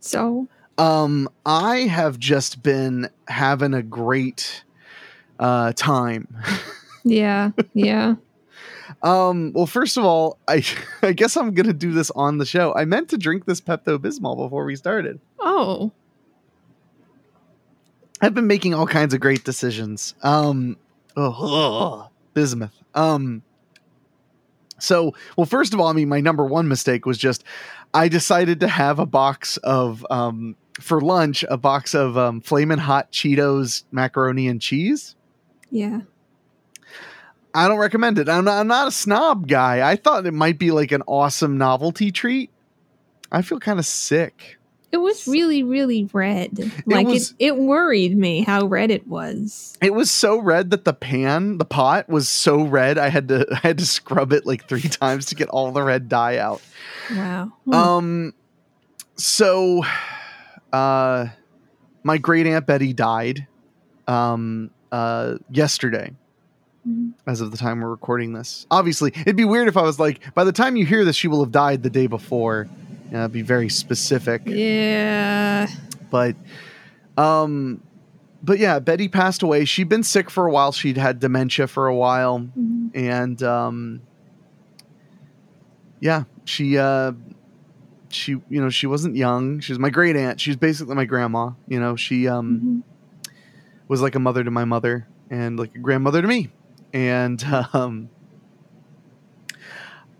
So, um, I have just been having a great uh, time. yeah, yeah. Um, well, first of all, I I guess I'm gonna do this on the show. I meant to drink this Pepto Bismol before we started. Oh, I've been making all kinds of great decisions. Um, ugh, bismuth. Um, so well, first of all, I mean, my number one mistake was just I decided to have a box of um for lunch a box of um flamin' hot Cheetos macaroni and cheese. yeah. I don't recommend it. I'm not, I'm not a snob guy. I thought it might be like an awesome novelty treat. I feel kind of sick. It was really, really red. Like it, was- it, worried me how red it was. It was so red that the pan, the pot was so red I had to I had to scrub it like 3 times to get all the red dye out. Wow. Um so uh my great aunt Betty died um uh yesterday Mhm. as of the time we're recording this. Obviously, it'd be weird if I was like by the time you hear this she will have died the day before. It'd be very specific. yeah. but um but yeah betty passed away she'd been sick for a while she'd had dementia for a while Mhm. and um yeah she uh she you know she wasn't young she was my great aunt she was basically my grandma you know she um Mhm. was like a mother to my mother and like a grandmother to me and um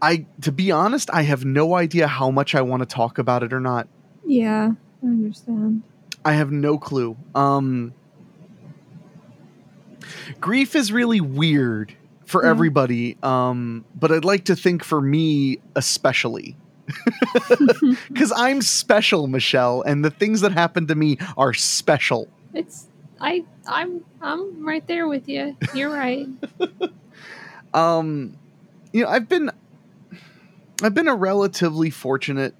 i to be honest i have no idea how much i want to talk about it or not Yeah, I understand. I have no clue. Um, grief is really weird for Yeah. everybody, um, but I'd like to think for me especially. Because I'm special, Michelle, and the things that happen to me are special. it's I I'm I'm right there with you. You're right. Um, you know, I've been I've been a relatively fortunate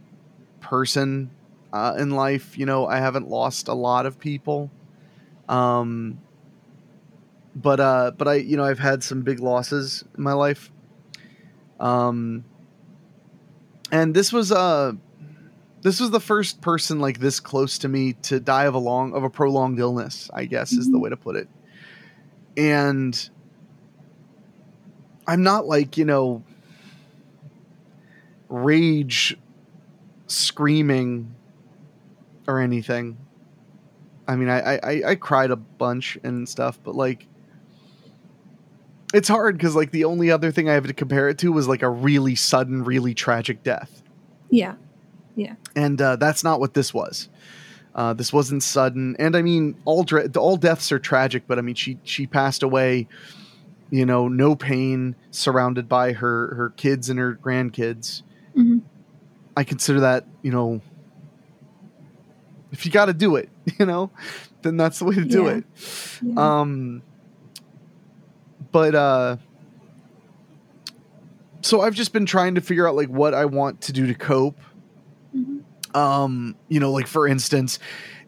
person uh, in life. You know, I haven't lost a lot of people. Um, but uh, but I you know I've had some big losses in my life. Um, and this was uh this was the first person like this close to me to die of a long of a prolonged illness. I guess is the Mhm. way to put it. And I'm not like, you know, rage screaming or anything. I mean, I, I, I cried a bunch and stuff, but like, it's hard because like the only other thing I have to compare it to was like a really sudden, really tragic death, Yeah. Yeah. And uh, that's not what this was. Uh, this wasn't sudden, and I mean, all all deaths are tragic, but I mean, she she passed away, you know, no pain, surrounded by her her kids and her grandkids. Mhm. I consider that, you know, if you got to do it, you know, then that's the way to do Yeah. it. yeah. Um, but uh, so I've just been trying to figure out like what I want to do to cope. Mhm. Um, you know, like for instance,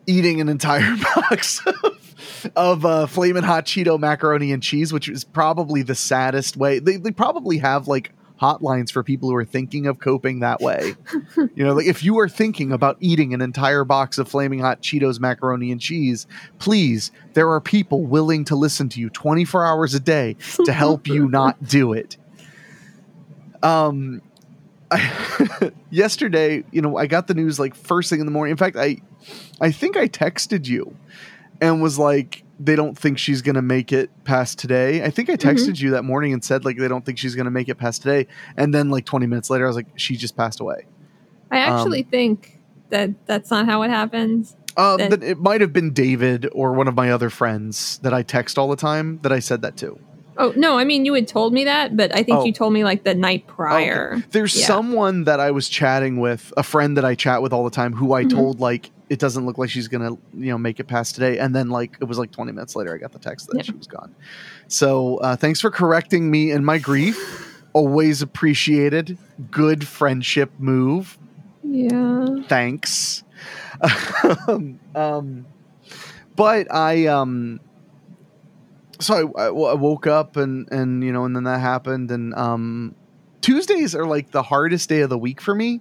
eating an entire box of, of uh, flaming hot Cheeto macaroni and cheese, which is probably the saddest way. They they probably have like hotlines for people who are thinking of coping that way. you know, like if you are thinking about eating an entire box of flaming hot Cheetos macaroni and cheese, please, there are people willing to listen to you 24 hours a day to help you not do it. Um I, yesterday, you know, I got the news like first thing in the morning. In fact, I I think I texted you and was like they don't think she's going to make it past today. I think I texted you that morning and said like they don't think she's going to make it past today. And then like 20 minutes later I was like she just passed away. I actually think that that's not how it happens. Um, Then- then it might have been David or one of my other friends that I text all the time that I said that to. Oh no, I mean you had told me that, but I think Oh. you told me like the night prior. Okay. There's Yeah. someone that I was chatting with, a friend that I chat with all the time, who I Mhm. told like it doesn't look like she's gonna, you know, make it past today. And then like it was like 20 minutes later, I got the text that Yeah. she was gone. So uh, thanks for correcting me in my grief. Always appreciated. Good friendship move. Yeah. Thanks. um, but I um. So I, I I woke up and and you know and then that happened and um Tuesdays are like the hardest day of the week for me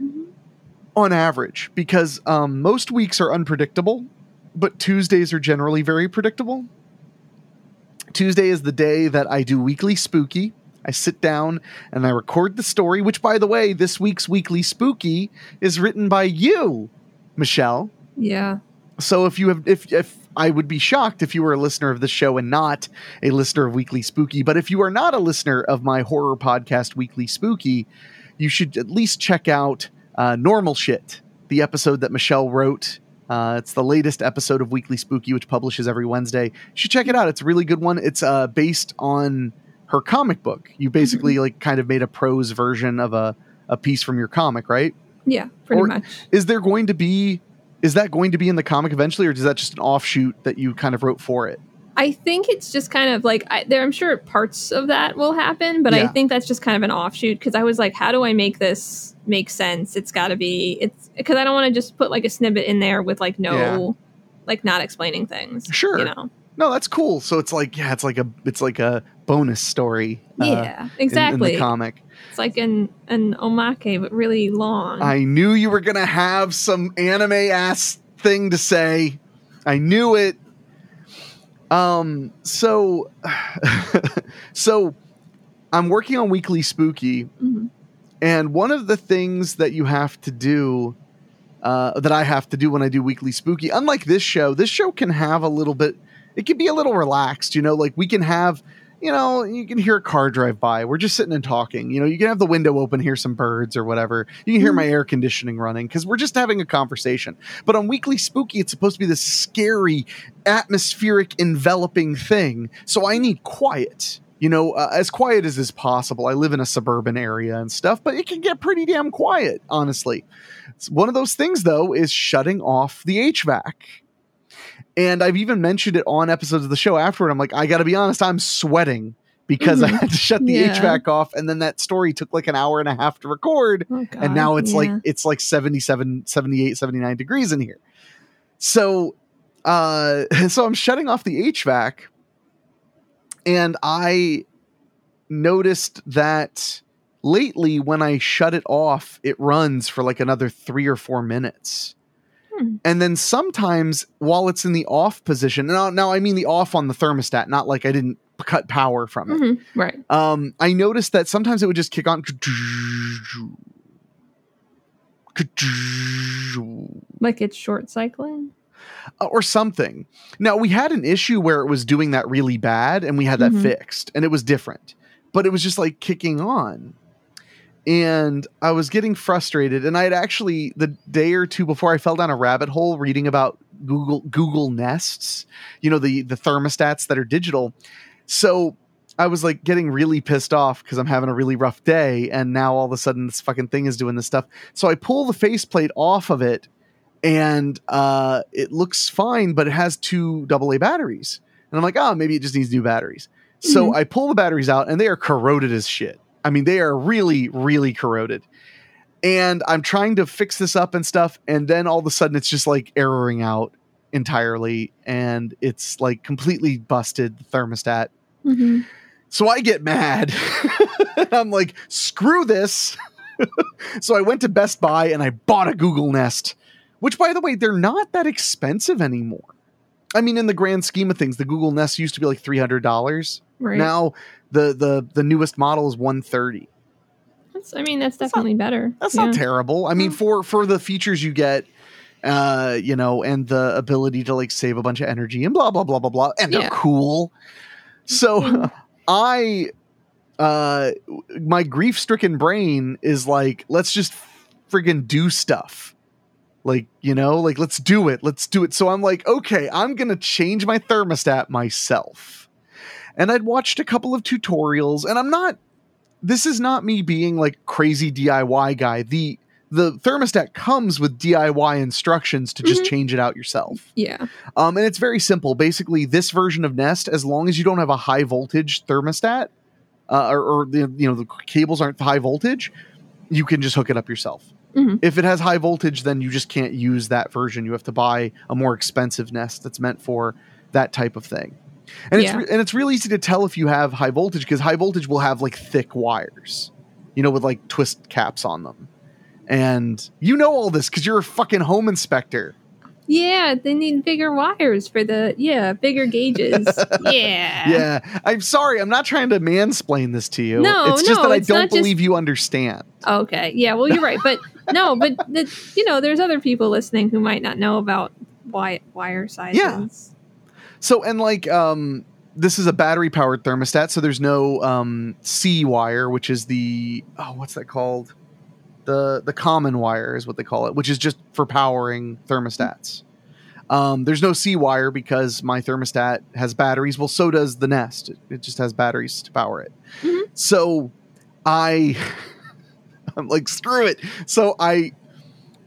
Mhm. On average because um, most weeks are unpredictable, but Tuesdays are generally very predictable. Tuesday is the day that I do weekly spooky. I sit down and I record the story, which, by the way, this week's weekly spooky is written by you, Michelle. Yeah. So if you have, if if I would be shocked if you were a listener of this show and not a listener of Weekly Spooky, but if you are not a listener of my horror podcast Weekly Spooky, you should at least check out uh, Normal Shit, the episode that Michelle wrote. Uh, it's the latest episode of Weekly Spooky, which publishes every Wednesday. You should check it out. It's a really good one. It's uh, based on her comic book. You basically like kind of made a prose version of a a piece from your comic, right? Yeah. Pretty Or- much. is there going to be is that going to be in the comic eventually or is that just an offshoot that you kind of wrote for it I think it's just kind of like I, there. I'm sure parts of that will happen, but I think that's just kind of an offshoot because I was like, how do I make this make sense? It's got to be it's because I don't want to just put like a snippet in there with like no, Yeah. like not explaining things. Sure. you know. no that's cool so it's like yeah it's like a it's like a bonus story uh, yeah, in- exactly. in, the comic it's like an an omake, but really long. i knew you were gonna have some anime ass thing to say i knew it um so so i'm working on weekly spooky Mhm. And one of the things that you have to do, uh, that I have to do when I do weekly spooky, unlike this show, this show can have a little bit, it can be a little relaxed, you know, like we can have, you know, you can hear a car drive by. We're just sitting and talking. You know, you can have the window open, hear some birds or whatever. You can hear my air conditioning running because we're just having a conversation. But on weekly spooky, it's supposed to be this scary, atmospheric, enveloping thing. So I need quiet you know, uh, as quiet as is possible. I live in a suburban area and stuff, but it can get pretty damn quiet, honestly. It's one of those things, though, is shutting off the HVAC. And I've even mentioned it on episodes of the show afterward. I'm like, I got to be honest, I'm sweating because I Mhm. had to shut the Yeah. HVAC off. And then that story took like an hour and a half to record Oh, and now it's yeah. like it's like 77 78 79 degrees in here so uh so i'm shutting off the hvac and i noticed that lately when i shut it off it runs for like another three or four minutes Hmm. and then sometimes while it's in the off position now, now i mean the off on the thermostat not like i didn't cut power from it Mhm. right. um, I noticed that sometimes it would just kick on Like it's short cycling. or something. Now we had an issue where it was doing that really bad and we had that Mhm. fixed and it was different. But it was just like kicking on. And I was getting frustrated and I had actually the day or two before I fell down a rabbit hole reading about Google Google Nests, you know the the thermostats that are digital. So I was like getting really pissed off because I'm having a really rough day, and now all of a sudden this fucking thing is doing this stuff. So I pull the faceplate off of it, and uh, it looks fine, but it has two AA batteries, and I'm like, oh, maybe it just needs new batteries. So Mhm. I pull the batteries out, and they are corroded as shit. I mean, they are really, really corroded. And I'm trying to fix this up and stuff, and then all of a sudden it's just like erroring out entirely, and it's like completely busted the thermostat. hmm So I get mad. I'm like, screw this. so I went to Best Buy and I bought a Google Nest, which, by the way, they're not that expensive anymore. I mean, in the grand scheme of things, the Google Nest used to be like three hundred dollars. Right. Now the the the newest model is one thirty. That's, I mean, that's That's not- definitely better. That's Yeah. not terrible. I mean, No. for for the features you get, uh, you know, and the ability to like save a bunch of energy and blah blah blah blah blah, and they're cool. So. I, uh, my grief stricken brain is like, let's just friggin' do stuff. Like, you know, like let's do it. Let's do it. So I'm like, okay, I'm gonna change my thermostat myself. And I'd watched a couple of tutorials, and I'm not. This is not me being like crazy DIY guy. The the thermostat comes with DIY instructions to just Mhm. change it out yourself. Yeah. Um, and it's very simple. Basically, this version of Nest, as long as you don't have a high voltage thermostat, uh, or, or the you know the cables aren't high voltage, you can just hook it up yourself. Mhm. If it has high voltage, then you just can't use that version. You have to buy a more expensive Nest that's meant for that type of thing. And it's Yeah. re- and it's real easy to tell if you have high voltage because high voltage will have like thick wires, you know, with like twist caps on them. And you know all this because you're a fucking home inspector. Yeah, they need bigger wires for the yeah, bigger gauges. yeah. Yeah, I'm sorry. I'm not trying to mansplain this to you. No, it's just no, that I don't not just- believe you understand. Okay. Yeah, well you're right. But no, but the, you know, there's other people listening who might not know about wi- wire sizes. So, and like, um, this is a battery powered thermostat, so there's no um, C wire, which is the oh, what's that called? The the common wire is what they call it, which is just for powering thermostats. Um, there's no C wire because my thermostat has batteries. Well, so does the Nest. It, just has batteries to power it. Mhm. So, I I'm like screw it. So I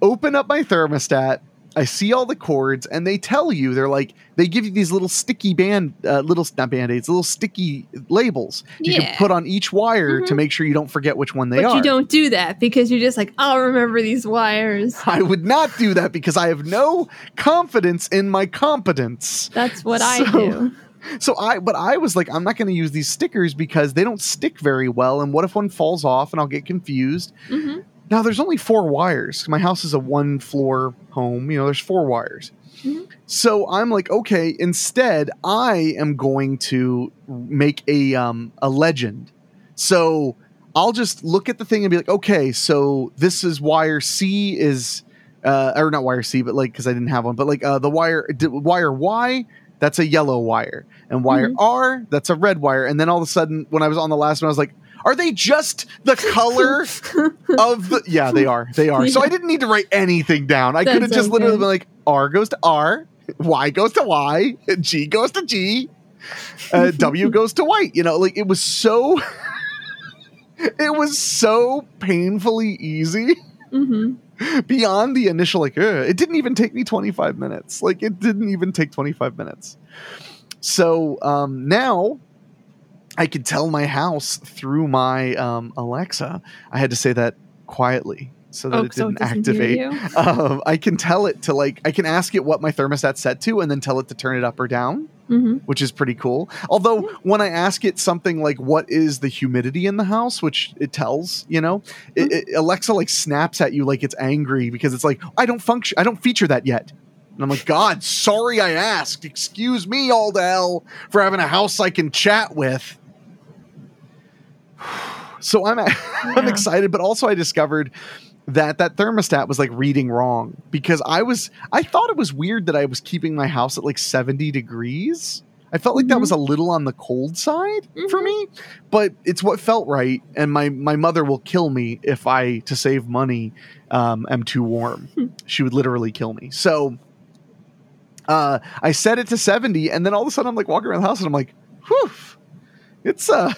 open up my thermostat. I see all the cords, and they tell you they're like they give you these little sticky band, uh, little not band aids, little sticky labels you Yeah. can put on each wire to Mhm. make sure you don't forget which one they are. But are. you don't do that because you're just like, I'll remember these wires. I would not do that because I have no confidence in my competence. That's what I do. So I, but I was like, I'm not going to use these stickers because they don't stick very well. And what if one falls off and I'll get confused? hmm Now there's only four wires. My house is a one floor home. You know, there's four wires. Mhm. So I'm like, okay, instead, I am going to make a um a legend. So I'll just look at the thing and be like, okay, so this is wire C is uh or not wire C, but like because I didn't have one, but like uh the wire wire Y, that's a yellow wire, and wire Mhm. R, that's a red wire. And then all of a sudden, when I was on the last one, I was like, are they just the color of the yeah they are they are. So i didn't need to write anything down. I could have just literally been like r goes to r y goes to y g goes to g uh, w goes to white you know like it was so it was so painfully easy hmm beyond the initial like Ugh. it didn't even take me 25 minutes. Like it didn't even take 25 minutes. So um now i could tell my house through my um alexa i had to say that quietly so that Oh, it didn't it activate um, i can tell it to like i can ask it what my thermostat's set to and then tell it to turn it up or down hmm which is pretty cool. Although when I ask it something like what is the humidity in the house, which it tells, you know, it, it, Alexa like snaps at you like it's angry because it's like I don't function, I don't feature that yet. And I'm like, God, sorry I asked. Excuse me, all the hell, for having a house I can chat with. So I'm I'm excited, but also I discovered that that thermostat was like reading wrong because I was I thought it was weird that I was keeping my house at like 70 degrees. I felt like that Mhm. was a little on the cold side for Mhm. me, but it's what felt right. And my my mother will kill me if I, to save money, um, am too warm. Hmm. she would literally kill me. So uh, I set it to 70, and then all of a sudden I'm like walking around the house and I'm like, whew, it's uh,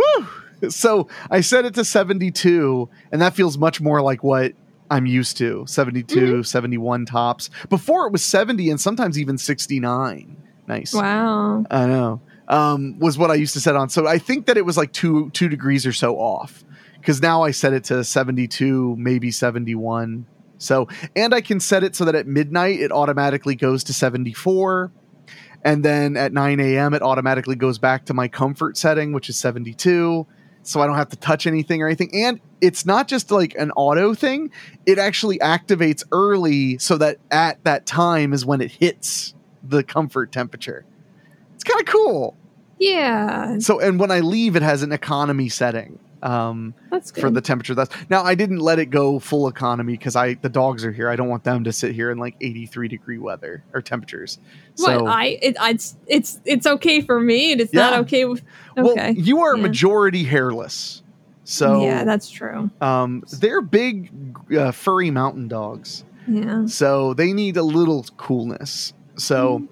whew. So I set it to 72, and that feels much more like what I'm used to 72, 71 tops. Before it was 70 and sometimes even 69. Nice. Wow. I know. Um, was what I used to set on. So I think that it was like two two degrees or so off. Because now I set it to 72, maybe 71. So and I can set it so that at midnight it automatically goes to 74. And then at 9 a.m. it automatically goes back to my comfort setting, which is 72. So I don't have to touch anything or anything. And it's not just like an auto thing, it actually activates early so that at that time is when it hits the comfort temperature. It's kind of cool. Yeah, So, and when I leave, it has an economy setting um, that's good. for the temperature. That's now I didn't let it go full economy because I the dogs are here. I don't want them to sit here in like 83 degree weather or temperatures. what so, I it, it's it's it's okay for me, and it's Yeah. not okay with. well, you are Yeah. majority hairless. So, yeah, that's true. um, they're big, uh, furry mountain dogs. Yeah. so they need a little coolness so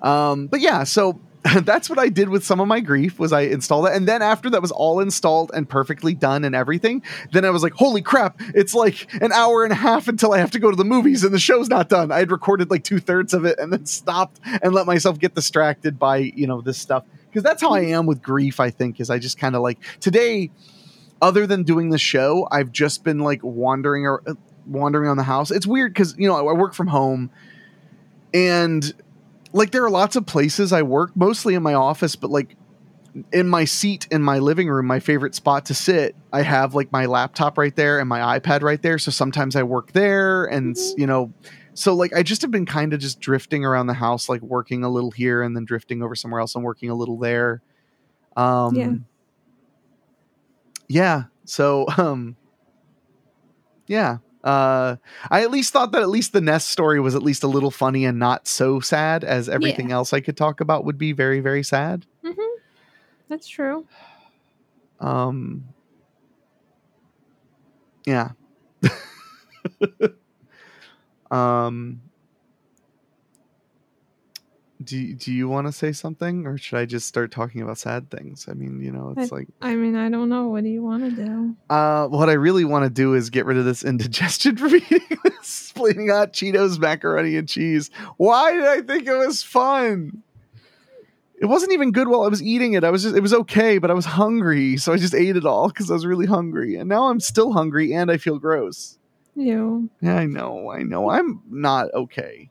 um but yeah so that's what I did with some of my grief was I installed it. And then after that was all installed and perfectly done and everything, then I was like, holy crap, it's like an hour and a half until I have to go to the movies and the show's not done. I had recorded like two thirds of it and then stopped and let myself get distracted by, you know, this stuff. Because that's how I mm. am with grief, I think, is I just kind of like today, other than doing the show, I've just been like wandering or uh, wandering on the house. It's weird because, you know, I work from home and like there are lots of places I work, mostly in my office, but like in my seat in my living room, my favorite spot to sit, I have like my laptop right there and my iPad right there. So sometimes I work there and Mhm. you know, so like I just have been kind of just drifting around the house, like working a little here and then drifting over somewhere else and working a little there. Um Yeah. yeah. So um yeah. Uh I at least thought that at least the Nest story was at least a little funny and not so sad as everything else I could talk about would be very, very sad. hmm That's true. Um Yeah. um do, do you want to say something or should I just start talking about sad things? I mean, you know, it's like I mean, I don't know. What do you want to do? uh what I really want to do is get rid of this indigestion from eating this flaming hot Cheetos macaroni and cheese. Why did I think it was fun? It wasn't even good while I was eating it. I was just it was okay, but I was hungry, so I just ate it all because I was really hungry. And now I'm still hungry and I feel gross. You. Yeah, I know, I know. I'm not okay.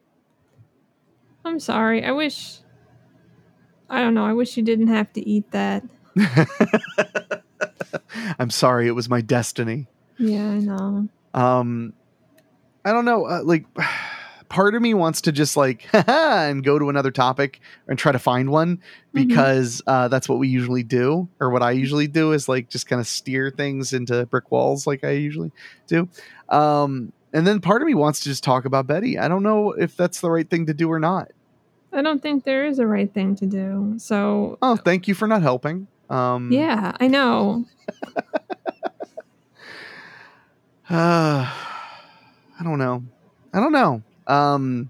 I'm sorry. I wish. I don't know. I wish you didn't have to eat that. I'm sorry, it was my destiny. Yeah, I know. um i don't know uh, like part of me wants to just like and go to another topic and try to find one Mhm. because uh that's what we usually do or what i usually do is like just kind of steer things into brick walls like i usually do um and then part of me wants to just talk about betty i don't know if that's the right thing to do or not I don't think there is a right thing to do. So, oh thank you for not helping um yeah, I know. Uh, I don't know. I don't know. Um,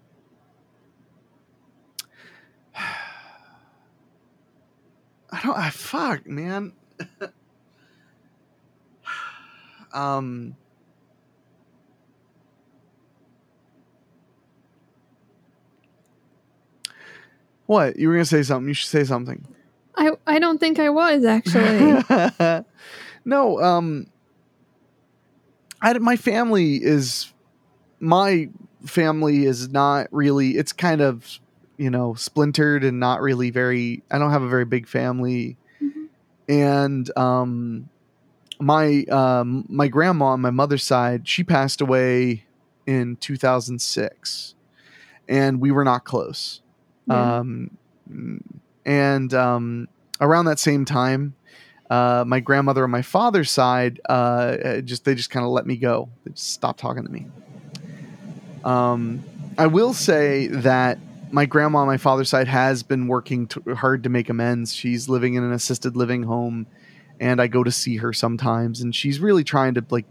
I don't. I fuck, man. um. What you were gonna say something? You should say something. I I don't think I was actually. no, um, I, my family is my family is not really. It's kind of you know splintered and not really very. I don't have a very big family, Mhm. and um, my um my grandma on my mother's side she passed away in 2006, and we were not close. Um, and um, around that same time, uh, my grandmother on my father's side uh, uh, just they just kind of let me go. They just stopped talking to me. Um, I will say that my grandma on my father's side has been working t- hard to make amends. She's living in an assisted living home, and I go to see her sometimes, and she's really trying to like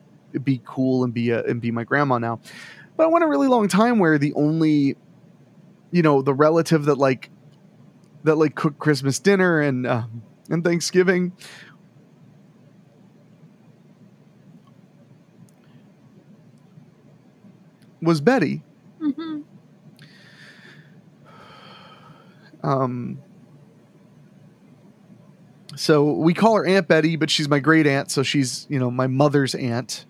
be cool and be a, and be my grandma now. But I went a really long time where the only, you know, the relative that like that like cooked Christmas dinner and uh, and Thanksgiving was Betty. hmm Um, so we call her Aunt Betty, but she's my great aunt, so she's you know my mother's aunt,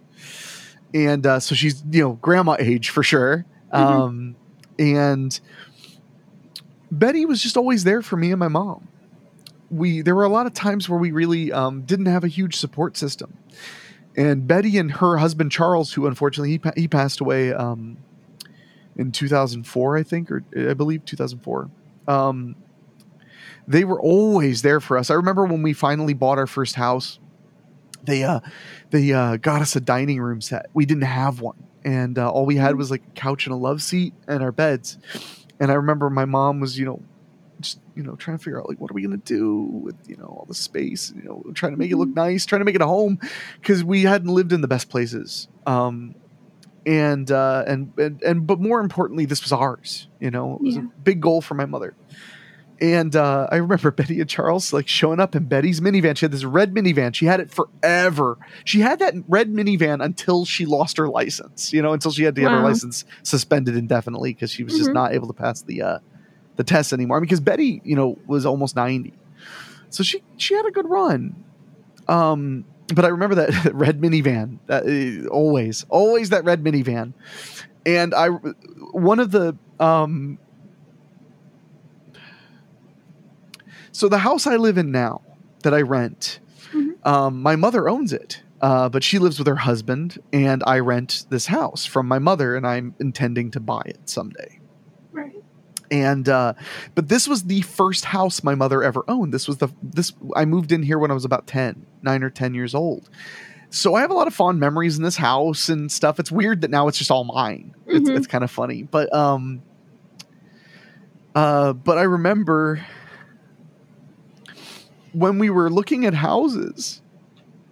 and uh, so she's you know grandma age for sure. Um, and Betty was just always there for me and my mom. We there were a lot of times where we really um, didn't have a huge support system, and Betty and her husband Charles, who unfortunately he pa- he passed away um, in 2004, I think, or I believe 2004 um, they were always there for us. I remember when we finally bought our first house, they uh, they uh, got us a dining room set. We didn't have one, and uh, all we had was like a couch and a love seat and our beds. And I remember my mom was, you know, just you know trying to figure out like what are we gonna do with you know all the space, you know, trying to make it look nice, trying to make it a home, because we hadn't lived in the best places. Um, and uh, and and and but more importantly, this was ours. You know, it was Yeah. a big goal for my mother, And uh, I remember Betty and Charles like showing up in Betty's minivan. She had this red minivan. She had it forever. She had that red minivan until she lost her license. You know, until she had to have her license suspended indefinitely because she was just Mhm. not able to pass the uh, the test anymore. Because Betty, you know, was almost ninety, so she she had a good run. Um, but I remember that red minivan. That, uh, always, always that red minivan. And I, one of the um, so the house I live in now that I rent, Mhm. um, my mother owns it. Uh, but she lives with her husband, and I rent this house from my mother, and I'm intending to buy it someday Right. and uh but this was the first house my mother ever owned this was the this i moved in here when i was about 10 9 or 10 years old so i have a lot of fond memories in this house and stuff it's weird that now it's just all mine it's, Mhm. it's kind of funny but um uh but i remember when we were looking at houses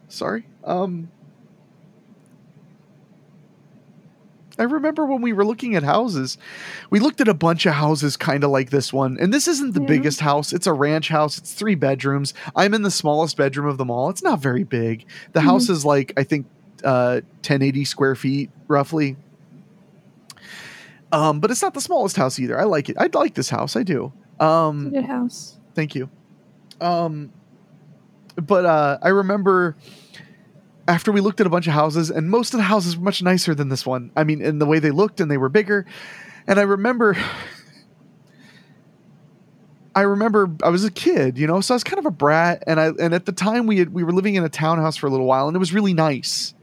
sorry um I remember when we were looking at houses, we looked at a bunch of houses kind of like this one. And this isn't the Yeah. biggest house. It's a ranch house. It's three bedrooms. I'm in the smallest bedroom of them all. It's not very big. The Mhm. house is like, I think, uh, 1080 square feet roughly. Um, but it's not the smallest house either. I like it. I like this house. I do. Um, Good house. Thank you. Um, but uh, I remember after we looked at a bunch of houses, and most of the houses were much nicer than this one. I mean, in the way they looked, and they were bigger. And I remember, I remember I was a kid, you know, so I was kind of a brat, and I and at the time we had we were living in a townhouse for a little while, and it was really nice.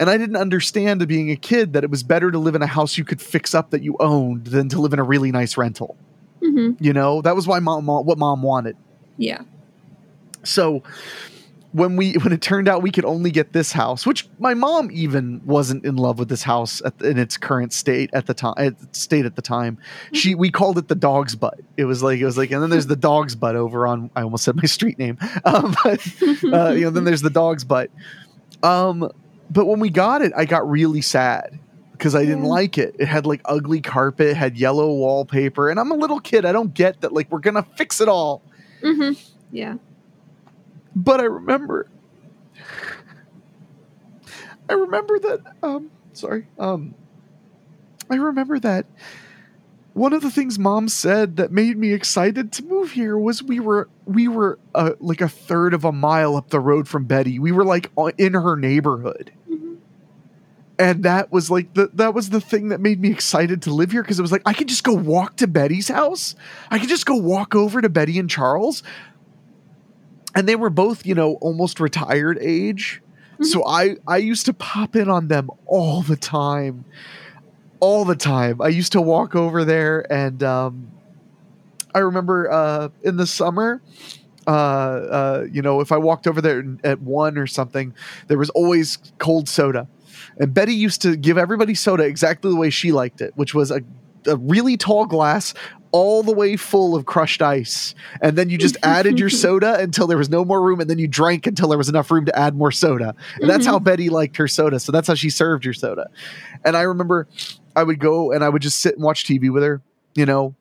And I didn't understand, being a kid, that it was better to live in a house you could fix up that you owned than to live in a really nice rental. hmm You know, that was why mom what mom wanted. Yeah. So when we when it turned out we could only get this house, which my mom even wasn't in love with this house at, in its current state at the time at state at the time. She we called it the dog's butt. It was like it was like and then there's the dog's butt over on I almost said my street name. Um, but uh, you know then there's the dog's butt. Um, but when we got it, I got really sad because I didn't Yeah. like it. It had like ugly carpet, had yellow wallpaper, and I'm a little kid. I don't get that. Like we're gonna fix it all. Hmm Yeah. But I remember I remember that um sorry. Um I remember that one of the things mom said that made me excited to move here was we were we were uh, like a third of a mile up the road from Betty. We were like in her neighborhood. And that was like the that was the thing that made me excited to live here because it was like I could just go walk to Betty's house. I could just go walk over to Betty and Charles. And they were both, you know, almost retired age. So I I used to pop in on them all the time. All the time. I used to walk over there and um I remember uh in the summer uh, uh, you know, if I walked over there at one or something, there was always cold soda. And Betty used to give everybody soda exactly the way she liked it, which was a, a really tall glass all the way full of crushed ice. And then you just added your soda until there was no more room, and then you drank until there was enough room to add more soda. And that's how Betty liked her soda. So that's how she served your soda. And I remember I would go and I would just sit and watch TV with her, you know.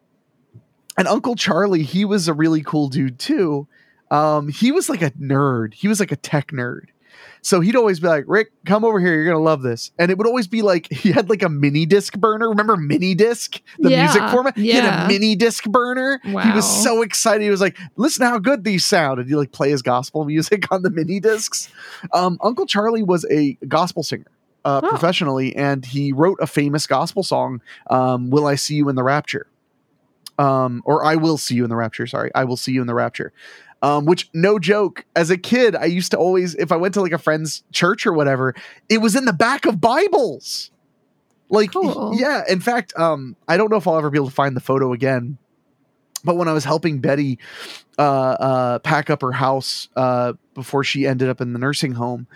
And Uncle Charlie, he was a really cool dude too. Um, he was like a nerd. He was like a tech nerd. So he'd always be like, Rick, come over here. You're going to love this. And it would always be like, he had like a mini disc burner. Remember mini disc, the Yeah, music format? He had a mini disc burner. He was so excited. He was like, listen how good these sound. And he like play his gospel music on the mini discs. Um, Uncle Charlie was a gospel singer. Uh, Oh. professionally, and he wrote a famous gospel song, um, "Will I See You in the Rapture?" Um, or "I Will See You in the Rapture." Sorry, "I Will See You in the Rapture." Um, which, no joke, as a kid, I used to always, if I went to like a friend's church or whatever, it was in the back of Bibles. Like, Cool. yeah. In fact, um, I don't know if I'll ever be able to find the photo again. But when I was helping Betty uh, uh, pack up her house uh, before she ended up in the nursing home,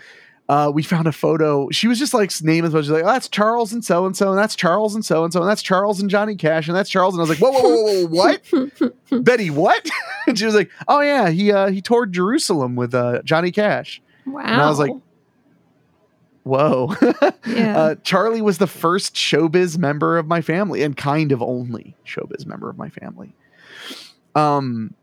uh, we found a photo. She was just like naming as well as she's like, oh, that's Charles and so and so, and that's Charles and so and so, and that's Charles and Johnny Cash, and that's Charles. And I was like, whoa, whoa, whoa, whoa, what? Betty, what? and she was like, oh yeah, he uh, he toured Jerusalem with uh, Johnny Cash. Wow. And I was like, Whoa. Yeah. uh, Charlie was the first showbiz member of my family and kind of only showbiz member of my family. Um,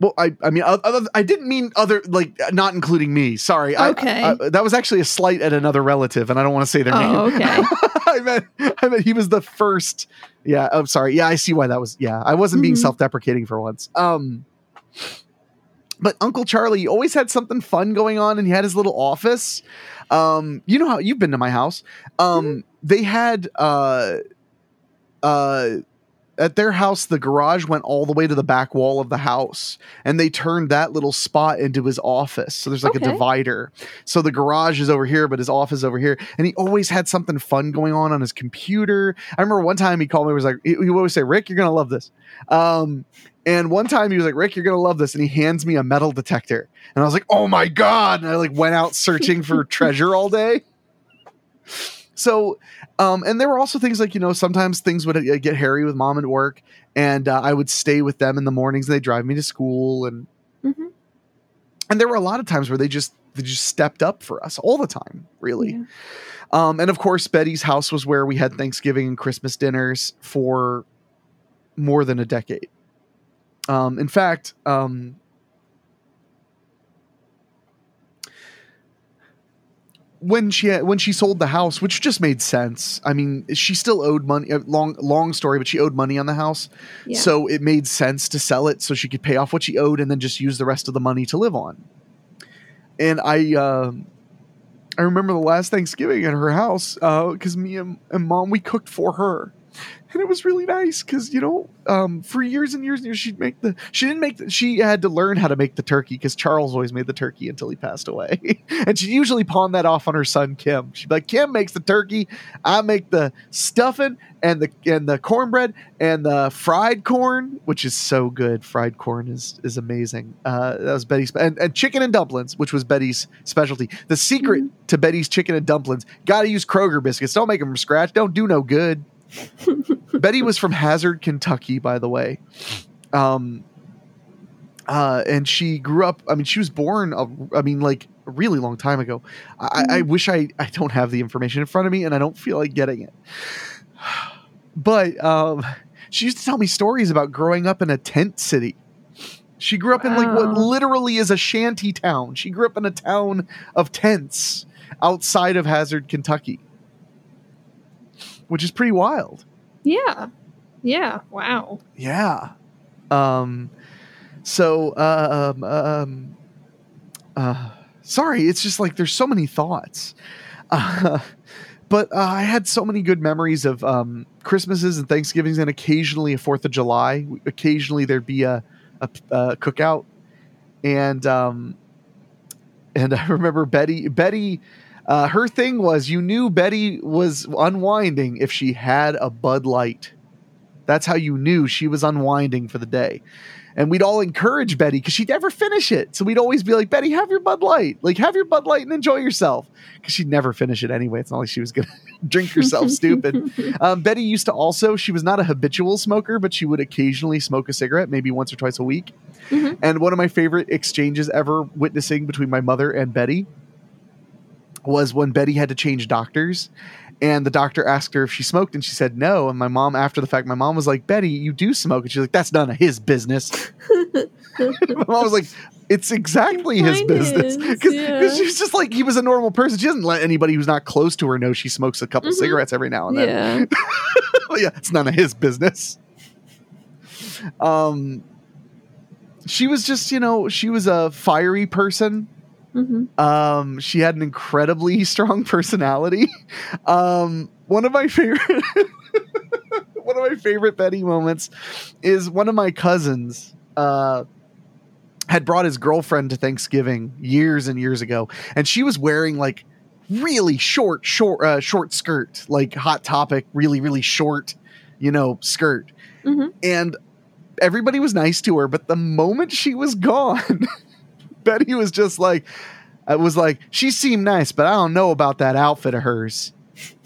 well, I I mean, other, I didn't mean other like not including me. Sorry. I- Okay. I, that was actually a slight at another relative, and I don't want to say their name. Oh, okay. I meant I meant he was the first. Yeah, I'm sorry. Yeah, I see why that was. Yeah, I wasn't being Mhm. self-deprecating for once. Um, but Uncle Charlie always had something fun going on, and he had his little office. Um, you know how you've been to my house. Um, they had uh, uh, at their house, the garage went all the way to the back wall of the house, and they turned that little spot into his office. So there's like a divider. So the garage is over here, but his office is over here. And he always had something fun going on on his computer. I remember one time he called me. He was like, he, he would always say, "Rick, you're gonna love this." Um, and one time he was like, "Rick, you're gonna love this," and he hands me a metal detector, and I was like, "Oh my god!" And I like went out searching for treasure all day. So, um, and there were also things like you know sometimes things would uh, get hairy with mom at work, and uh, I would stay with them in the mornings. and They drive me to school, and Mhm. and there were a lot of times where they just they just stepped up for us all the time, really. Yeah. Um, and of course, Betty's house was where we had Thanksgiving and Christmas dinners for more than a decade. Um, in fact, um, when she had, when she sold the house, which just made sense. I mean, she still owed money. uh, Long long story, but she owed money on the house, Yeah. so it made sense to sell it so she could pay off what she owed and then just use the rest of the money to live on. And I, um I remember the last Thanksgiving at her house because me and, and mom we cooked for her, and it was really nice because you know um, for years and years and years she'd make the she didn't make the, she had to learn how to make the turkey because Charles always made the turkey until he passed away, and she usually pawned that off on her son Kim. She'd be like, Kim makes the turkey, I make the stuffing and the and the cornbread and the fried corn, which is so good. Fried corn is is amazing. Uh, that was Betty's and, and chicken and dumplings, which was Betty's specialty. The secret Mhm. to Betty's chicken and dumplings: got to use Kroger biscuits. Don't make them from scratch. Don't do no good. Betty was from Hazard, Kentucky, by the way. Um, uh, and she grew up. I mean, she was born. A, I mean, like a really long time ago. I, I wish I I don't have the information in front of me, and I don't feel like getting it. But um, she used to tell me stories about growing up in a tent city. She grew up in like what literally is a shanty town. She grew up in a town of tents outside of Hazard, Kentucky, which is pretty wild. Yeah. Yeah. Wow. Yeah. Um. So, uh, um, um, uh, sorry, it's just like there's so many thoughts. Uh, but uh, I had so many good memories of um, Christmases and Thanksgivings, and occasionally a Fourth of July. Occasionally there'd be a, a, a cookout, and um, and I remember Betty. Betty, uh, her thing was you knew Betty was unwinding if she had a Bud Light. That's how you knew she was unwinding for the day. And we'd all encourage Betty because she'd never finish it. So we'd always be like, Betty, have your Bud Light. Like, have your Bud Light and enjoy yourself. Because she'd never finish it anyway. It's not like she was going to drink herself stupid. Um, Betty used to also, she was not a habitual smoker, but she would occasionally smoke a cigarette, maybe once or twice a week. Mhm. And one of my favorite exchanges ever witnessing between my mother and Betty was when Betty had to change doctors. And the doctor asked her if she smoked, and she said no. And my mom, after the fact, my mom was like, Betty, you do smoke. And she's like, that's none of his business. my mom was like, it's exactly his business. Because yeah. she's just like, he was a normal person. She doesn't let anybody who's not close to her know she smokes a couple Mhm. cigarettes every now and then. Yeah. Yeah, it's none of his business. Um, she was just, you know, she was a fiery person. Hmm Um, she had an incredibly strong personality. Um, one of my favorite, one of my favorite Betty moments is one of my cousins. Uh, had brought his girlfriend to Thanksgiving years and years ago, and she was wearing like really short, short, uh, short skirt, like Hot Topic, really, really short, you know, skirt. Mhm. And everybody was nice to her, but the moment she was gone, Betty was just like, I was like, she seemed nice, but I don't know about that outfit of hers.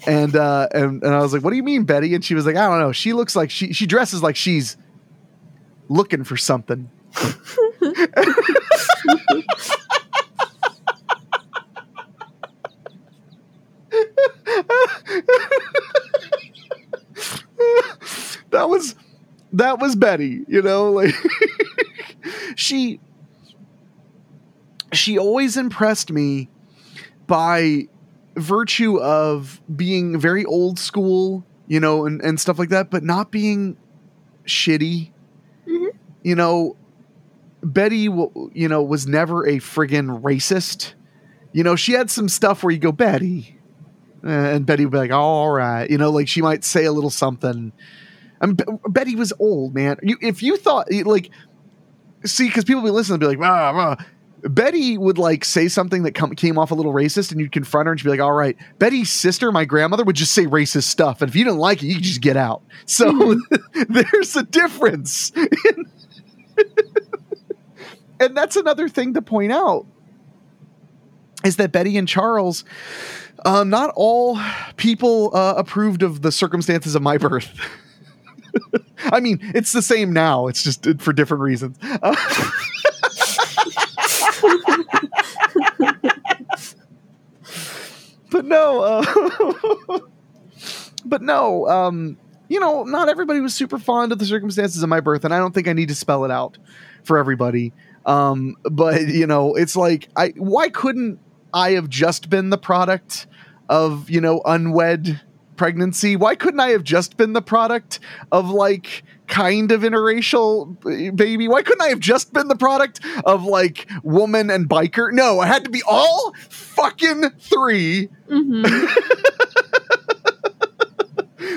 And uh, and and I was like, what do you mean, Betty? And she was like, I don't know. She looks like she she dresses like she's looking for something. that was that was Betty, you know, like she she always impressed me by virtue of being very old school, you know, and, and stuff like that, but not being shitty. Mhm. You know, Betty, you know, was never a friggin' racist. You know, she had some stuff where you go, Betty. Uh, And Betty would be like, all right. You know, like she might say a little something. I mean, Be- Betty was old, man. You, if you thought, like, see, because people be listening and be like, rah, rah. Betty would like say something that come, came off a little racist, and you'd confront her, and she'd be like, "All right." Betty's sister, my grandmother, would just say racist stuff, and if you didn't like it, you could just get out. So there's a difference, and that's another thing to point out is that Betty and Charles, um, not all people uh, approved of the circumstances of my birth. I mean, it's the same now. It's just uh, for different reasons. Uh, but no, uh, but no, um, you know, not everybody was super fond of the circumstances of my birth, and I don't think I need to spell it out for everybody. Um, but you know, it's like, I why couldn't I have just been the product of you know unwed pregnancy? Why couldn't I have just been the product of like kind of interracial baby? Why couldn't I have just been the product of like woman and biker? No, I had to be all fucking three. hmm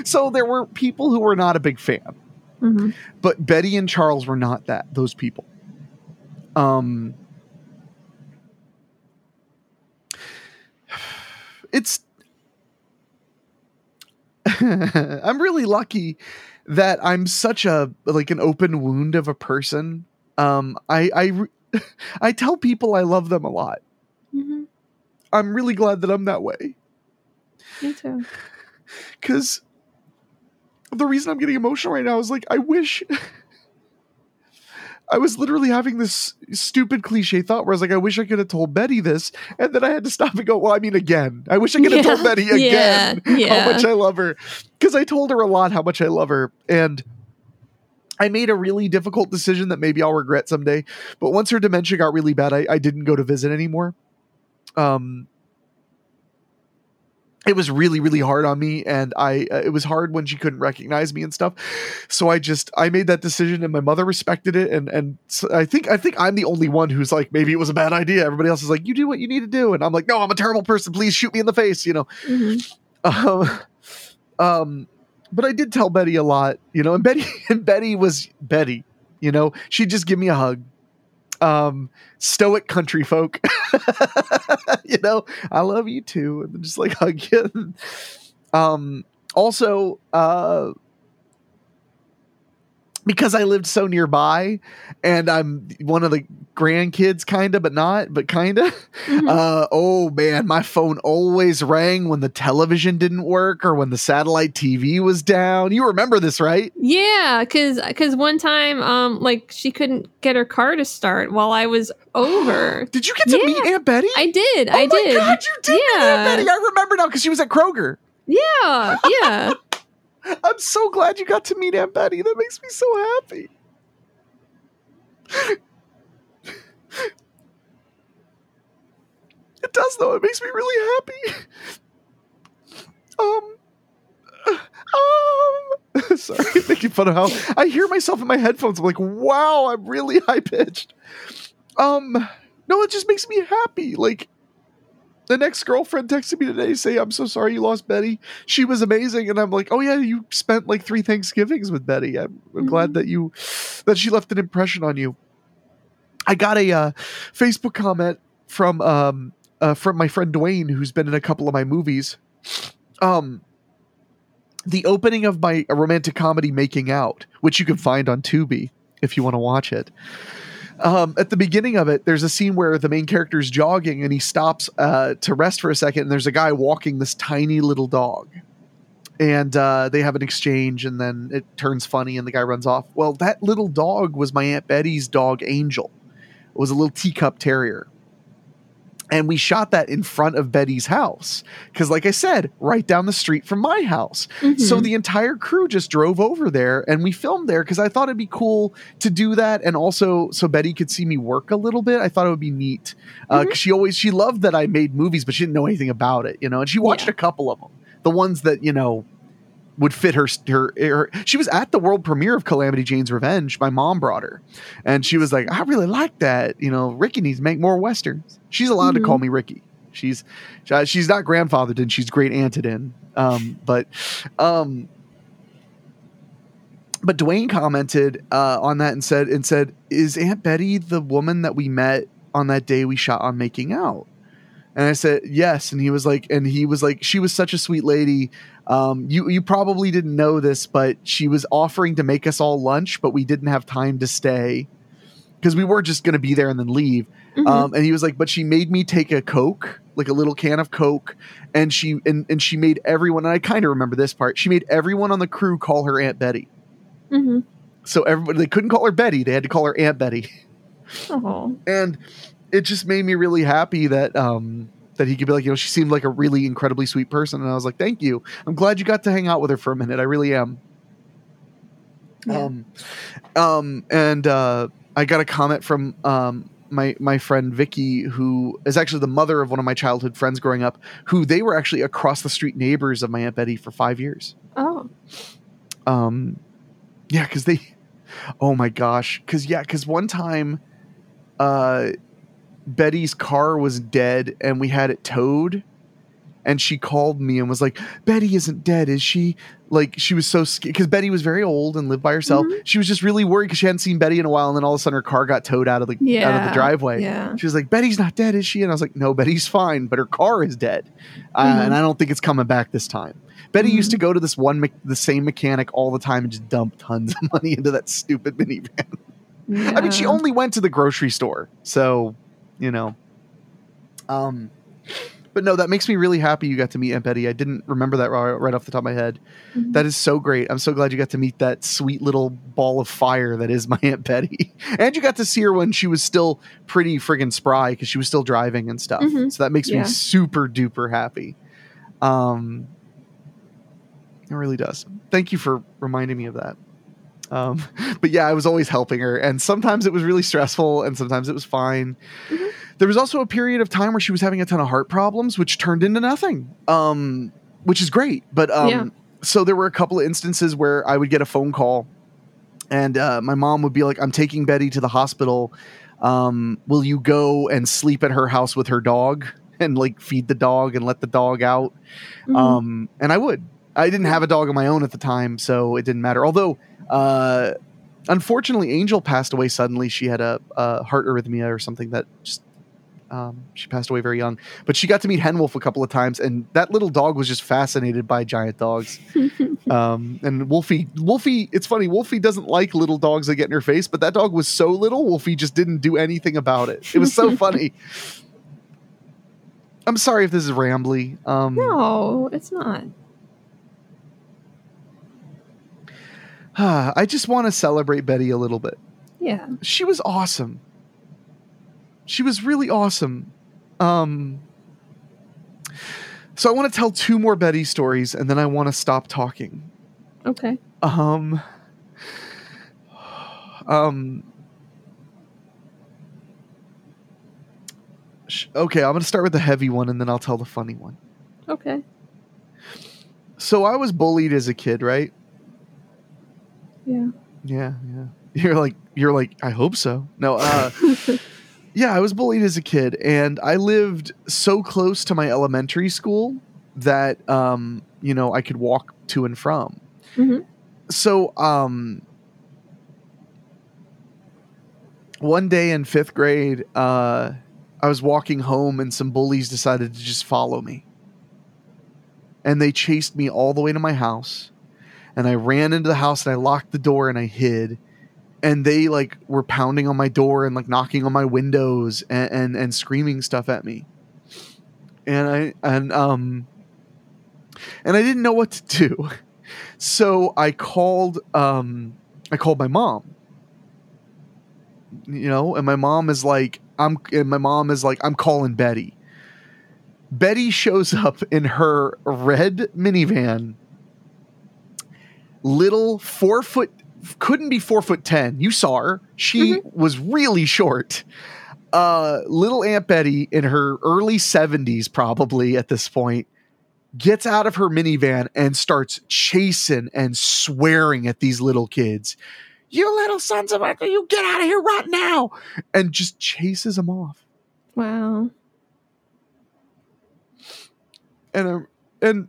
So there were people who were not a big fan, hmm but Betty and Charles were not that those people. Um it's I'm really lucky that I'm such a like an open wound of a person. Um I I re- I tell people I love them a lot. hmm I'm really glad that I'm that way. Me too. because the reason I'm getting emotional right now is like I wish I was literally having this stupid cliche thought where I was like, I wish I could have told Betty this, and then I had to stop and go, Well, I mean, again, I wish I could have Yeah, told Betty yeah, again yeah. how much I love her because I told her a lot how much I love her, and I made a really difficult decision that maybe I'll regret someday. But once her dementia got really bad, I, I didn't go to visit anymore. Um, it was really really hard on me and i uh, it was hard when she couldn't recognize me and stuff. So i just i made that decision and my mother respected it and and so i think i think i'm the only one who's like maybe it was a bad idea. Everybody else is like you do what you need to do and i'm like no i'm a terrible person. Please shoot me in the face you know? Hmm um, um but i did tell betty a lot you know and betty and betty was betty you know? She'd just give me a hug um stoic country folk. You know i love you too. And just like hug you. Um also uh because I lived so nearby and I'm one of the grandkids kind of but not but kind of Mhm. uh oh man my phone always rang when the television didn't work or when the satellite TV was down you remember this right Yeah, because because one time, um, like she couldn't get her car to start while I was over. did you get to Yeah. meet Aunt Betty I did. oh I my did. god you did meet Aunt Betty I remember now because she was at Kroger Yeah, yeah. I'm so glad you got to meet Aunt Betty. That makes me so happy. it does though. It makes me really happy. Um um sorry, making fun of how I hear myself in my headphones. I'm like, wow, I'm really high pitched. Um no, it just makes me happy. Like the next girlfriend texted me today say, I'm so sorry you lost Betty. She was amazing and i'm like oh yeah you spent like three thanksgivings with betty. I'm, I'm glad that you that she left an impression on you. I got a uh, facebook comment from um uh, from my friend dwayne who's been in a couple of my movies. Um the opening of my romantic comedy making out which you can find on tubi if you want to watch it um, at the beginning of it, there's a scene where the main character is jogging and he stops uh, to rest for a second, and there's a guy walking this tiny little dog. And uh, they have an exchange, and then it turns funny, and the guy runs off. Well, that little dog was my Aunt Betty's dog, Angel. It was a little teacup terrier. And we shot that in front of Betty's house because, like I said, right down the street from my house. Mm-hmm. So the entire crew just drove over there and we filmed there because I thought it'd be cool to do that, and also so Betty could see me work a little bit. I thought it would be neat because Mm-hmm. she always she loved that I made movies, but she didn't know anything about it, you know. And she watched Yeah. a couple of them, the ones that you know would fit her, her her she was at the world premiere of Calamity Jane's Revenge. My mom brought her. And she was like, I really like that. You know, Ricky needs to make more westerns. She's allowed to Mhm. call me Ricky. She's uh, she's not grandfathered in, she's great aunted in. Um, but um but Dwayne commented uh, on that and said and said, "Is Aunt Betty the woman that we met on that day we shot on making out?" And I said, "Yes." And he was like, and he was like, "She was such a sweet lady. Um, you you probably didn't know this, but she was offering to make us all lunch, but we didn't have time to stay because we were just going to be there and then leave." Mhm. Um, and he was like, "But she made me take a Coke, like a little can of Coke, and she and and she made everyone. And I kind of remember this part. She made everyone on the crew call her Aunt Betty." Mhm. So everybody they couldn't call her Betty; they had to call her Aunt Betty, Aw. and it just made me really happy that um that he could be like, you know, she seemed like a really incredibly sweet person, and I was like, thank you. I'm glad you got to hang out with her for a minute. I really am. Yeah. Um, um, and uh, I got a comment from um my my friend Vicky, who is actually the mother of one of my childhood friends growing up, who they were actually across the street neighbors of my aunt Betty for five years. oh. Um, yeah, because they, oh my gosh, because yeah, because one time, uh, Betty's car was dead and we had it towed, and she called me and was like, "Betty isn't dead, is she?" Like she was so scared because Betty was very old and lived by herself. Mhm. She was just really worried because she hadn't seen Betty in a while, and then all of a sudden her car got towed out of the out of the driveway. Yeah. She was like, "Betty's not dead, is she?" And I was like, "No, Betty's fine, but her car is dead, uh, Mhm. and I don't think it's coming back this time." Betty Mhm. used to go to this one, me- the same mechanic all the time and just dump tons of money into that stupid minivan. I mean, she only went to the grocery store, so you know. Um, but no, that makes me really happy you got to meet Aunt Betty. I didn't remember that right, off the top of my head. Mhm. That is so great. I'm so glad you got to meet that sweet little ball of fire that is my Aunt Betty. And you got to see her when she was still pretty friggin' spry because she was still driving and stuff. Mhm. So that makes Yeah. me super duper happy. Um, it really does. Thank you for reminding me of that. Um, but yeah, I was always helping her, and sometimes it was really stressful, and sometimes it was fine. Mhm. There was also a period of time where she was having a ton of heart problems, which turned into nothing, um, which is great. But um, Yeah. so there were a couple of instances where I would get a phone call, and uh, my mom would be like, "I'm taking Betty to the hospital. Um, will you go and sleep at her house with her dog and like feed the dog and let the dog out?" Mhm. Um, and I would. I didn't have a dog of my own at the time, so it didn't matter. Although, uh, unfortunately, Angel passed away suddenly. She had a, a heart arrhythmia or something that just. Um, she passed away very young, but she got to meet Henwolf a couple of times, and that little dog was just fascinated by giant dogs. Um, and Wolfie, Wolfie, it's funny. Wolfie doesn't like little dogs that get in her face, but that dog was so little, Wolfie just didn't do anything about it. It was so funny. I'm sorry if this is rambly. Um, no, it's not. I just want to celebrate Betty a little bit. Yeah. She was awesome. She was really awesome. Um, so I want to tell two more Betty stories, and then I want to stop talking. Okay. Um, um, sh- okay, I'm going to start with the heavy one, and then I'll tell the funny one. Okay. So I was bullied as a kid, right? Yeah. Yeah, yeah. You're like, you're like, I hope so. No, uh, yeah, I was bullied as a kid, and I lived so close to my elementary school that, um, you know, I could walk to and from. Mhm. So, um, one day in fifth grade, uh, I was walking home, and some bullies decided to just follow me, and they chased me all the way to my house and I ran into the house and I locked the door and I hid. And they like were pounding on my door and like knocking on my windows and, and, and screaming stuff at me. And I and um and I didn't know what to do. So I called um I called my mom. You know, and my mom is like, I'm and my mom is like, I'm calling Betty. Betty shows up in her red minivan, little four foot, couldn't be four foot ten. You saw her. She was really short. Uh, little Aunt Betty in her early 70s, probably at this point, gets out of her minivan and starts chasing and swearing at these little kids. You little sons of a, you get out of here right now. And just chases them off. Wow. and uh, and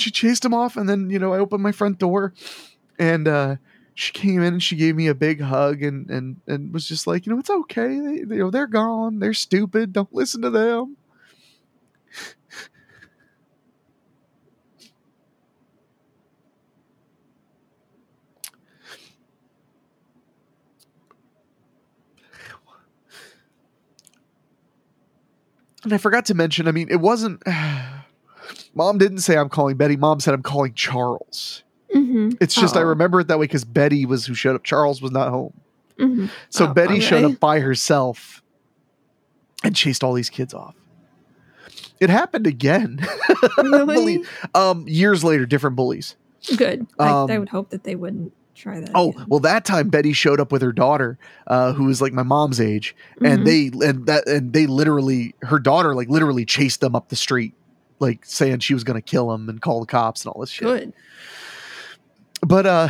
she chased him off and then you know i opened my front door and uh she came in and she gave me a big hug and and and was just like you know it's okay. They, they you know they're gone. They're stupid. Don't listen to them. And i forgot to mention i mean it wasn't mom didn't say i'm calling betty mom said i'm calling charles Mm-hmm. It's just I remember it that way because Betty was who showed up. Charles was not home, Mm-hmm. so Oh, Betty showed up by herself and chased all these kids off. It happened again. Really? Um, years later, different bullies. Good. I, I Um, would hope that they wouldn't try that. Oh again. well, that time Betty showed up with her daughter, uh, who was like my mom's age, Mhm. and they and that and they literally her daughter like literally chased them up the street, like saying she was gonna kill him and call the cops and all this shit. good. but uh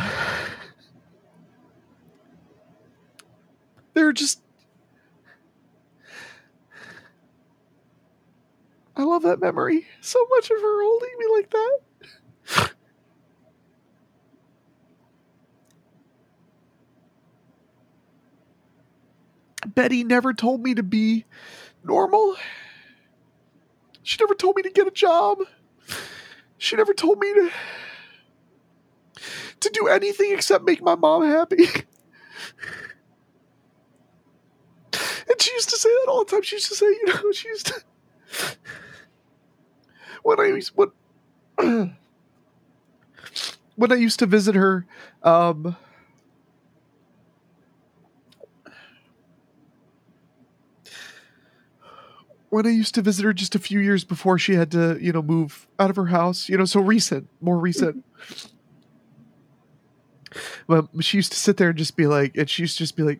they're just I love that memory so much of her holding me like that. Betty never told me to be normal. She never told me to get a job. She never told me to to do anything except make my mom happy. and she used to say that all the time. She used to say, you know, she used to when I used when when I used to visit her, um when I used to visit her just a few years before she had to, you know, move out of her house, you know, so recent, more recent. But she used to sit there and just be like, and she used to just be like,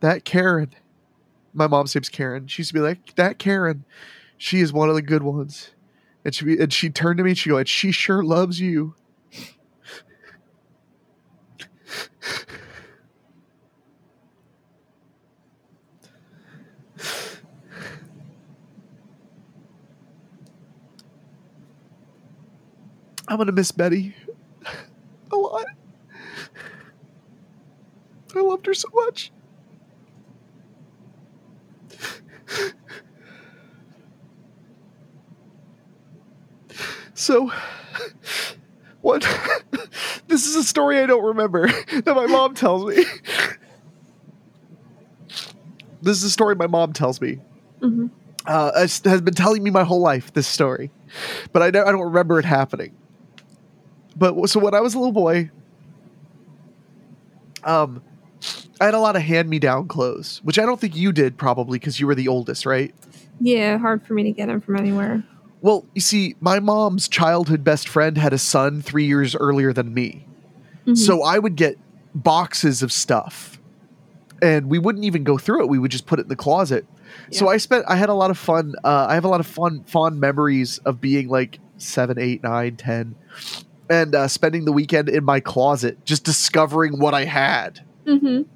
that Karen, my mom's name's Karen. She used to be like, that Karen, she is one of the good ones. And she and she turned to me and she go, and she sure loves you. I'm gonna miss Betty a lot. I loved her so much. So, what? this is a story I don't remember that my mom tells me. This is a story my mom tells me. Mhm. Uh, has has been telling me my whole life this story, but I don't, I don't remember it happening. But so when I was a little boy, um, I had a lot of hand-me-down clothes, which I don't think you did probably because you were the oldest, right? Yeah, hard for me to get them from anywhere. Well, you see, my mom's childhood best friend had a son three years earlier than me. Mhm. So I would get boxes of stuff and we wouldn't even go through it. We would just put it in the closet. So I spent, I had a lot of fun. Uh, I have a lot of fun, fond memories of being like seven, eight, nine, ten, and uh, spending the weekend in my closet, just discovering what I had. Mhm.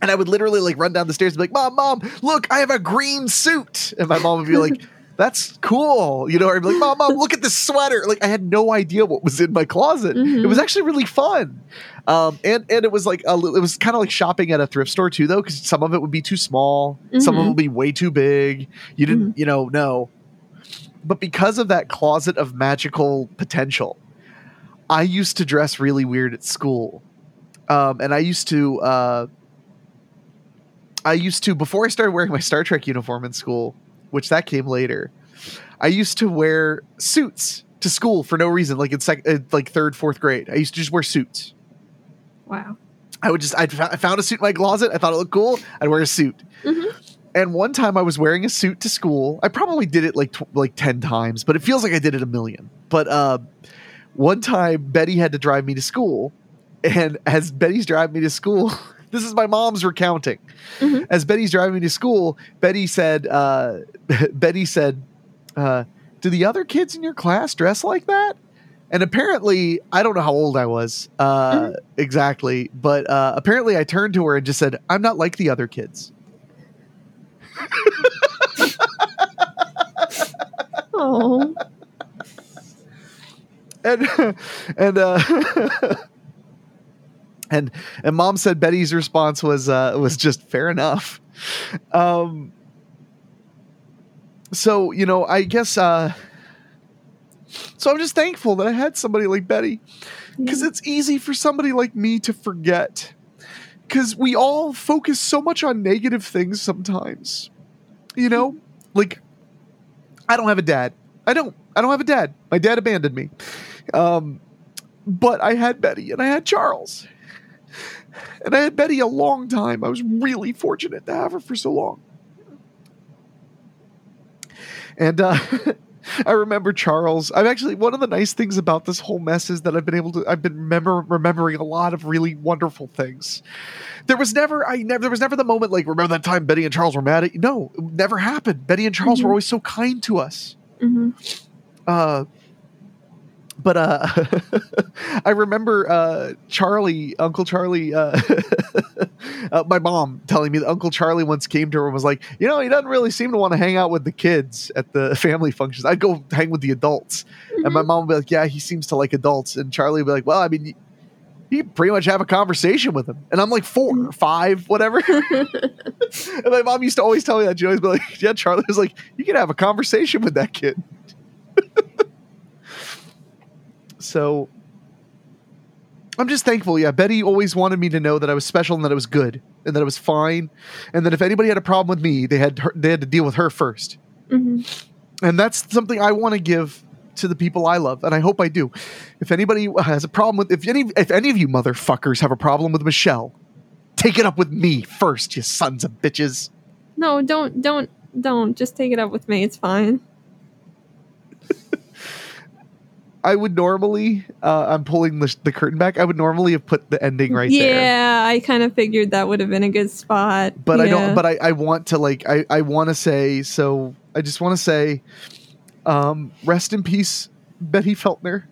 And I would literally like run down the stairs and be like, Mom, Mom, look, I have a green suit. And my mom would be like, That's cool. You know, I'd be like, Mom, Mom, look at this sweater. Like I had no idea what was in my closet. Mhm. It was actually really fun. Um, and and it was like a, it was kind of like shopping at a thrift store too, though, because some of it would be too small, some of it Mhm. would be way too big. You didn't, you know, know. But because of that closet of magical potential, I used to dress really weird at school, um, and I used to. Uh, I used to before I started wearing my Star Trek uniform in school, which that came later. I used to wear suits to school for no reason, like in sec- uh, like third, fourth grade. I used to just wear suits. Wow. I would just I'd, fo- I found a suit in my closet. I thought it looked cool. I'd wear a suit. Mhm. and one time I was wearing a suit to school. I probably did it like tw- like 10 times, but it feels like I did it a million. But uh, one time Betty had to drive me to school, and as Betty's driving me to school, this is my mom's recounting. Mhm. As Betty's driving me to school, Betty said, uh, Betty said, uh, "Do the other kids in your class dress like that?" And apparently, I don't know how old I was uh, exactly, but uh, apparently, I turned to her and just said, "I'm not like the other kids." Oh, and and uh and and mom said betty's response was uh was just fair enough. Um so you know i guess uh so i'm just thankful that i had somebody like betty. Because it's easy for somebody like me to forget. Because we all focus so much on negative things sometimes you know? Like i don't have a dad. I don't i don't have a dad. My dad abandoned me um but i had betty and i had charles and i had betty a long time i was really fortunate to have her for so long and uh I remember Charles. I've actually one of the nice things about this whole mess is that I've been able to. I've been remember remembering a lot of really wonderful things. There was never, I never, there was never the moment like remember that time Betty and Charles were mad at you. No, it never happened. Betty and Charles Mhm. were always so kind to us. hmm Uh, but uh, I remember uh, Charlie, Uncle Charlie, uh, uh, my mom telling me that Uncle Charlie once came to her and was like, you know, he doesn't really seem to want to hang out with the kids at the family functions. I'd go hang with the adults, and my mom would be like, yeah, he seems to like adults, and Charlie would be like, well, I mean. You, pretty much have a conversation with him, and I'm like four, or five, whatever. and my mom used to always tell me that. She always be like, "Yeah, Charlie was like, you can have a conversation with that kid." So I'm just thankful. Yeah, Betty always wanted me to know that I was special and that I was good and that I was fine, and that if anybody had a problem with me, they had her, they had to deal with her first. hmm And that's something I want to give to the people I love, and I hope I do. If anybody has a problem with if any if any of you motherfuckers have a problem with Michelle, take it up with me first, you sons of bitches. No, don't, don't, don't. Just take it up with me. It's fine. I would normally, uh, I'm pulling the, the curtain back. I would normally have put the ending right yeah, there. Yeah, I kind of figured that would have been a good spot. But I don't, but I, I want to like, I, I want to say, so I just want to say, um, rest in peace, Betty Feltner.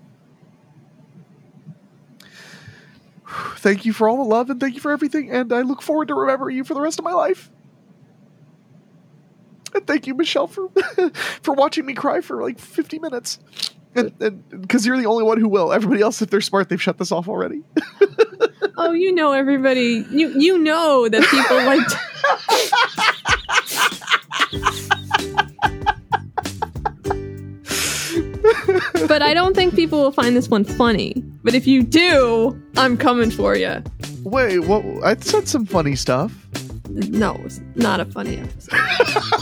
Thank you for all the love and thank you for everything. And I look forward to remembering you for the rest of my life. And thank you, Michelle, for for watching me cry for like 50 minutes. Because you're the only one who will. Everybody else, if they're smart, they've shut this off already. Oh, you know everybody. You you know that people like. but I don't think people will find this one funny. But if you do, I'm coming for you. Wait, what? I said some funny stuff. No, it's not a funny episode.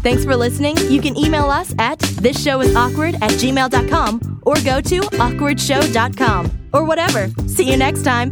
Thanks for listening. You can email us at thisshowis awkward at gmail.com or go to awkwardshow.com or whatever. See you next time.